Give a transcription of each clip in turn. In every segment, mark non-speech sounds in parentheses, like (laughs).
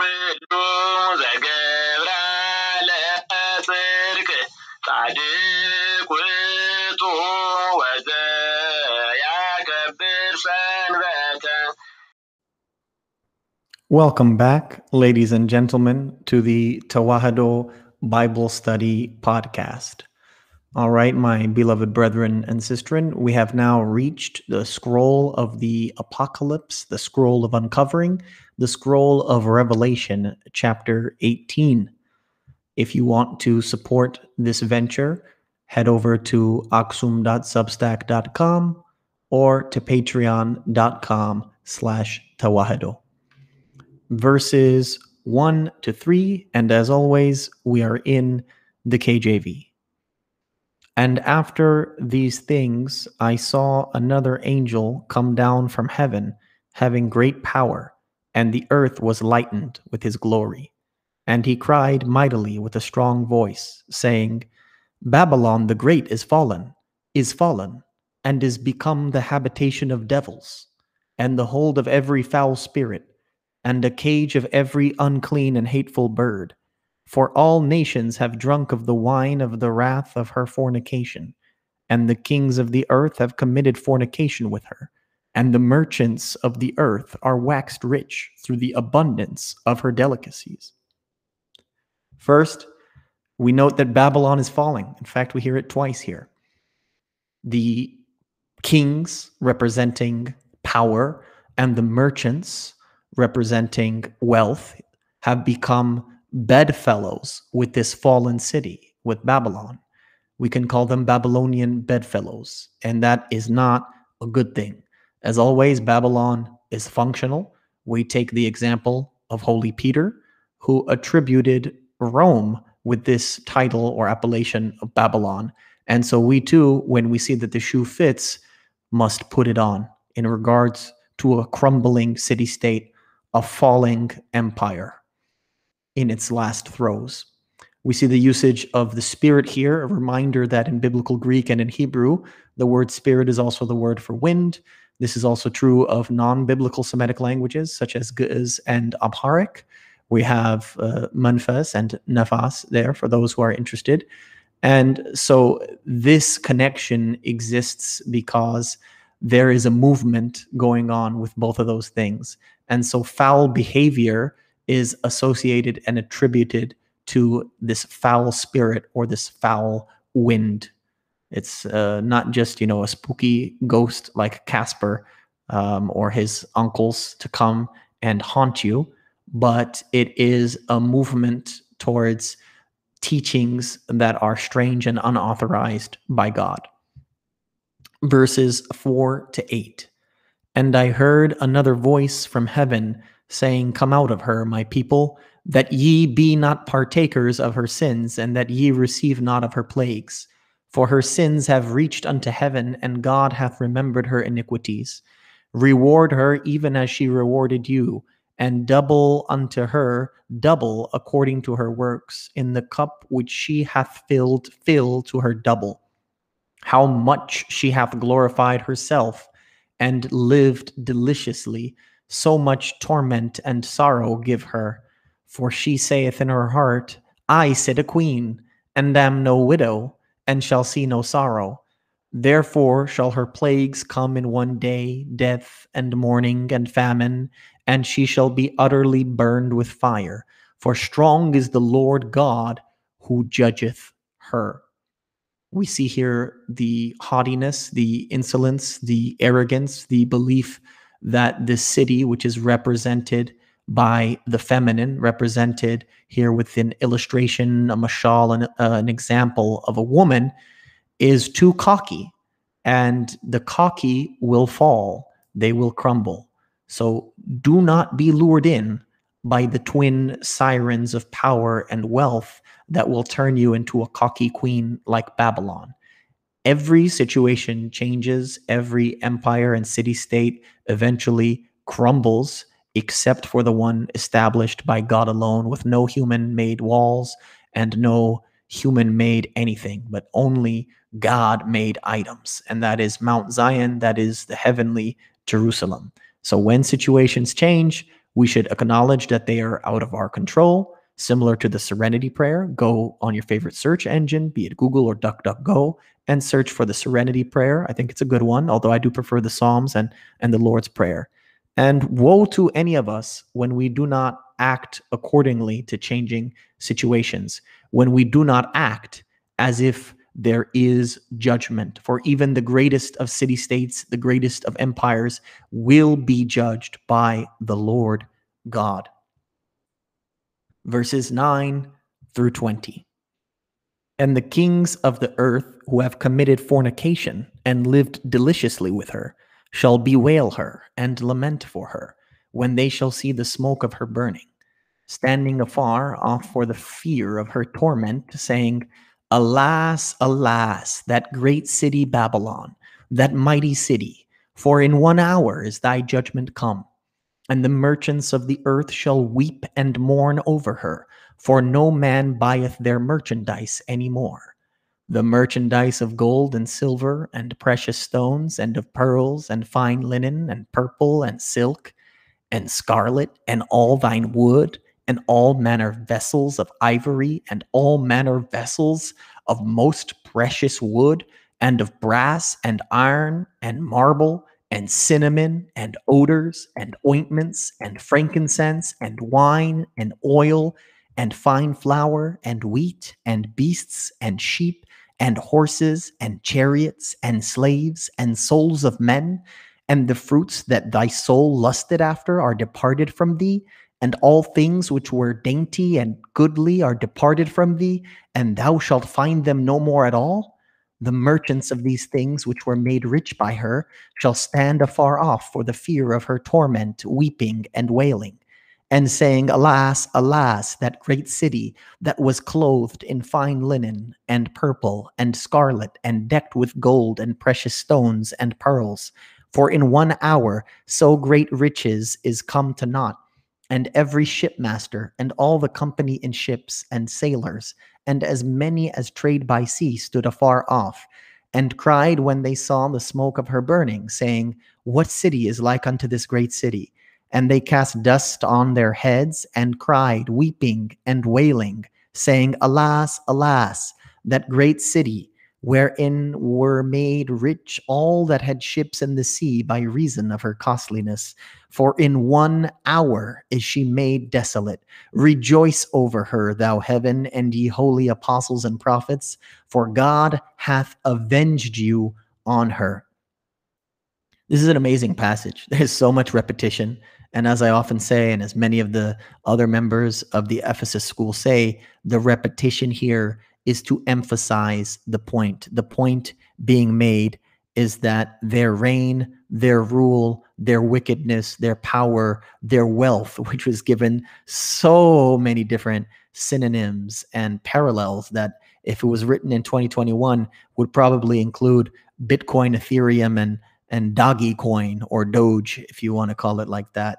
ለጽድቅ ሰንበተ Welcome back, ladies and gentlemen, to the Tewahido Bible Study Podcast. All right, my beloved brethren and sistren, we have now reached the scroll of the Apocalypse, the scroll of uncovering, the scroll of Revelation, chapter 18. If you want to support this venture, head over to aksum.substack.com or to patreon.com slash tewahido verses 1 to 3. And as always, we are in the KJV. And after these things, I saw another angel come down from heaven, having great power, and the earth was lightened with his glory. And he cried mightily with a strong voice, saying, Babylon the Great is fallen, is fallen, and is become the habitation of devils, and the hold of every foul spirit and a cage of every unclean and hateful bird. For all nations have drunk of the wine of the wrath of her fornication, and the kings of the earth have committed fornication with her, and the merchants of the earth are waxed rich through the abundance of her delicacies. First, we note that Babylon is falling. In fact, we hear it twice here. The kings representing power and the merchants representing wealth have become bedfellows with this fallen city, with Babylon. We can call them Babylonian bedfellows, and that is not a good thing. As always, Babylon is functional. We take the example of Holy Peter, who attributed Rome with this title or appellation of Babylon. And so we too, when we see that the shoe fits, must put it on in regards to a crumbling city state a falling empire in its last throes. We see the usage of the spirit here, a reminder that in biblical Greek and in Hebrew, the word spirit is also the word for wind. This is also true of non biblical Semitic languages such as Ge'ez and Amharic. We have uh, manfas and nafas there for those who are interested. And so this connection exists because there is a movement going on with both of those things. And so foul behavior is associated and attributed to this foul spirit or this foul wind. It's uh, not just, you know, a spooky ghost like Casper um, or his uncles to come and haunt you, but it is a movement towards teachings that are strange and unauthorized by God. Verses 4 to 8. And I heard another voice from heaven saying, Come out of her, my people, that ye be not partakers of her sins, and that ye receive not of her plagues. For her sins have reached unto heaven, and God hath remembered her iniquities. Reward her even as she rewarded you, and double unto her, double according to her works, in the cup which she hath filled, fill to her double. How much she hath glorified herself and lived deliciously, so much torment and sorrow give her. For she saith in her heart, I sit a queen, and am no widow, and shall see no sorrow. Therefore shall her plagues come in one day, death and mourning and famine, and she shall be utterly burned with fire. For strong is the Lord God who judgeth her we see here the haughtiness, the insolence, the arrogance, the belief that this city, which is represented by the feminine, represented here with an illustration, a mashal, an, uh, an example of a woman, is too cocky. And the cocky will fall, they will crumble. So do not be lured in by the twin sirens of power and wealth that will turn you into a cocky queen like Babylon. Every situation changes, every empire and city state eventually crumbles, except for the one established by God alone, with no human made walls and no human made anything, but only God made items. And that is Mount Zion, that is the heavenly Jerusalem. So when situations change, We should acknowledge that they are out of our control, similar to the Serenity Prayer. Go on your favorite search engine, be it Google or DuckDuckGo, and search for the Serenity Prayer. I think it's a good one, although I do prefer the Psalms and, and the Lord's Prayer. And woe to any of us when we do not act accordingly to changing situations, when we do not act as if there is judgment. For even the greatest of city states, the greatest of empires, will be judged by the Lord God. Verses 9 through 20. And the kings of the earth who have committed fornication and lived deliciously with her shall bewail her and lament for her when they shall see the smoke of her burning, standing afar off for the fear of her torment, saying, Alas, alas, that great city Babylon, that mighty city, for in one hour is thy judgment come. And the merchants of the earth shall weep and mourn over her, for no man buyeth their merchandise any more. The merchandise of gold and silver and precious stones and of pearls and fine linen and purple and silk and scarlet and all thine wood and all manner vessels of ivory and all manner vessels of most precious wood and of brass and iron and marble and cinnamon and odors and ointments and frankincense and wine and oil and fine flour and wheat and beasts and sheep and horses and chariots and slaves and souls of men and the fruits that thy soul lusted after are departed from thee and all things which were dainty and goodly are departed from thee, and thou shalt find them no more at all. The merchants of these things which were made rich by her shall stand afar off for the fear of her torment, weeping and wailing, and saying, Alas, alas, that great city that was clothed in fine linen, and purple, and scarlet, and decked with gold, and precious stones, and pearls. For in one hour so great riches is come to naught and every shipmaster, and all the company in ships, and sailors, and as many as trade by sea stood afar off, and cried when they saw the smoke of her burning, saying, What city is like unto this great city? And they cast dust on their heads, and cried, weeping and wailing, saying, Alas, alas, that great city, wherein were made rich all that had ships in the sea by reason of her costliness. For in one hour is she made desolate. Rejoice over her, thou heaven, and ye holy apostles and prophets, for God hath avenged you on her. This is an amazing passage. There's so much repetition. And as I often say, and as many of the other members of the Ephesus school say, the repetition here is to emphasize the point. The point being made is that their reign, their rule, their wickedness, their power, their wealth, (laughs) which was given so many different synonyms and parallels that if it was written in 2021 would probably include Bitcoin, Ethereum, and and Doggy Coin or Doge, if you want to call it like that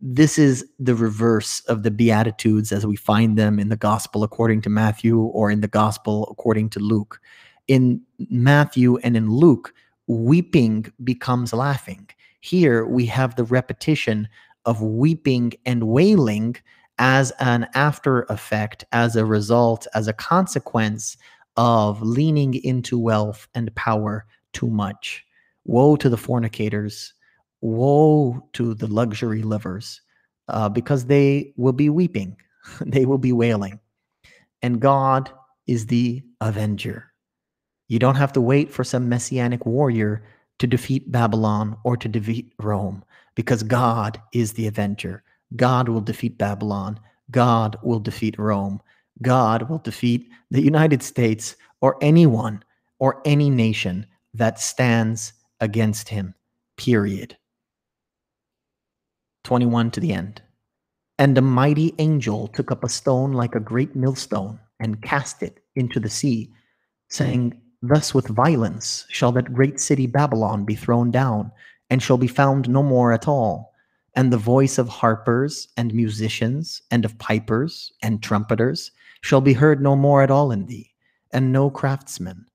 this is the reverse of the Beatitudes as we find them in the Gospel according to Matthew or in the Gospel according to Luke. In Matthew and in Luke, weeping becomes laughing. Here we have the repetition of weeping and wailing as an after effect, as a result, as a consequence of leaning into wealth and power too much. Woe to the fornicators Woe to the luxury livers, uh, because they will be weeping, (laughs) they will be wailing. And God is the avenger. You don't have to wait for some messianic warrior to defeat Babylon or to defeat Rome, because God is the avenger. God will defeat Babylon. God will defeat Rome. God will defeat the United States or anyone or any nation that stands against him. Period. 21 to the end. And a mighty angel took up a stone like a great millstone and cast it into the sea, saying, Thus with violence shall that great city Babylon be thrown down, and shall be found no more at all. And the voice of harpers and musicians, and of pipers and trumpeters, shall be heard no more at all in thee, and no craftsman,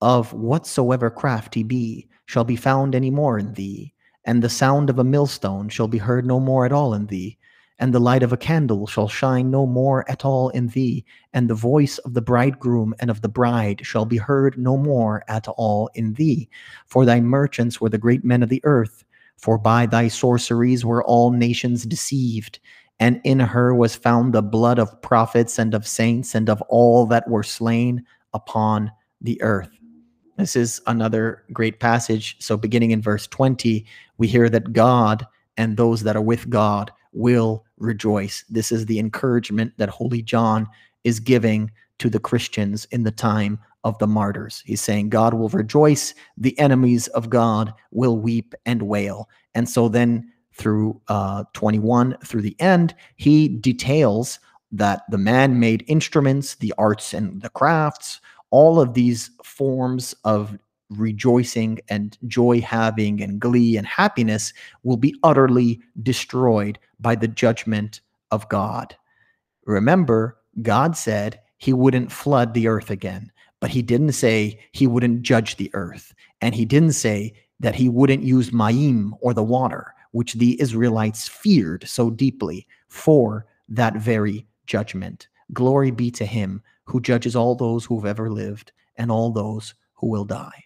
of whatsoever craft he be, shall be found any more in thee and the sound of a millstone shall be heard no more at all in thee, and the light of a candle shall shine no more at all in thee, and the voice of the bridegroom and of the bride shall be heard no more at all in thee. For thy merchants were the great men of the earth, for by thy sorceries were all nations deceived. And in her was found the blood of prophets and of saints and of all that were slain upon the earth. This is another great passage. So, beginning in verse 20, we hear that God and those that are with God will rejoice. This is the encouragement that Holy John is giving to the Christians in the time of the martyrs. He's saying, God will rejoice, the enemies of God will weep and wail. And so then through uh, 21 through the end, he details that the man made instruments, the arts and the crafts, all of these forms of rejoicing and joy having and glee and happiness will be utterly destroyed by the judgment of God. Remember, God said he wouldn't flood the earth again, but he didn't say he wouldn't judge the earth. And he didn't say that he wouldn't use Ma'im or the water, which the Israelites feared so deeply for that very judgment. Glory be to him who judges all those who've ever lived and all those who will die.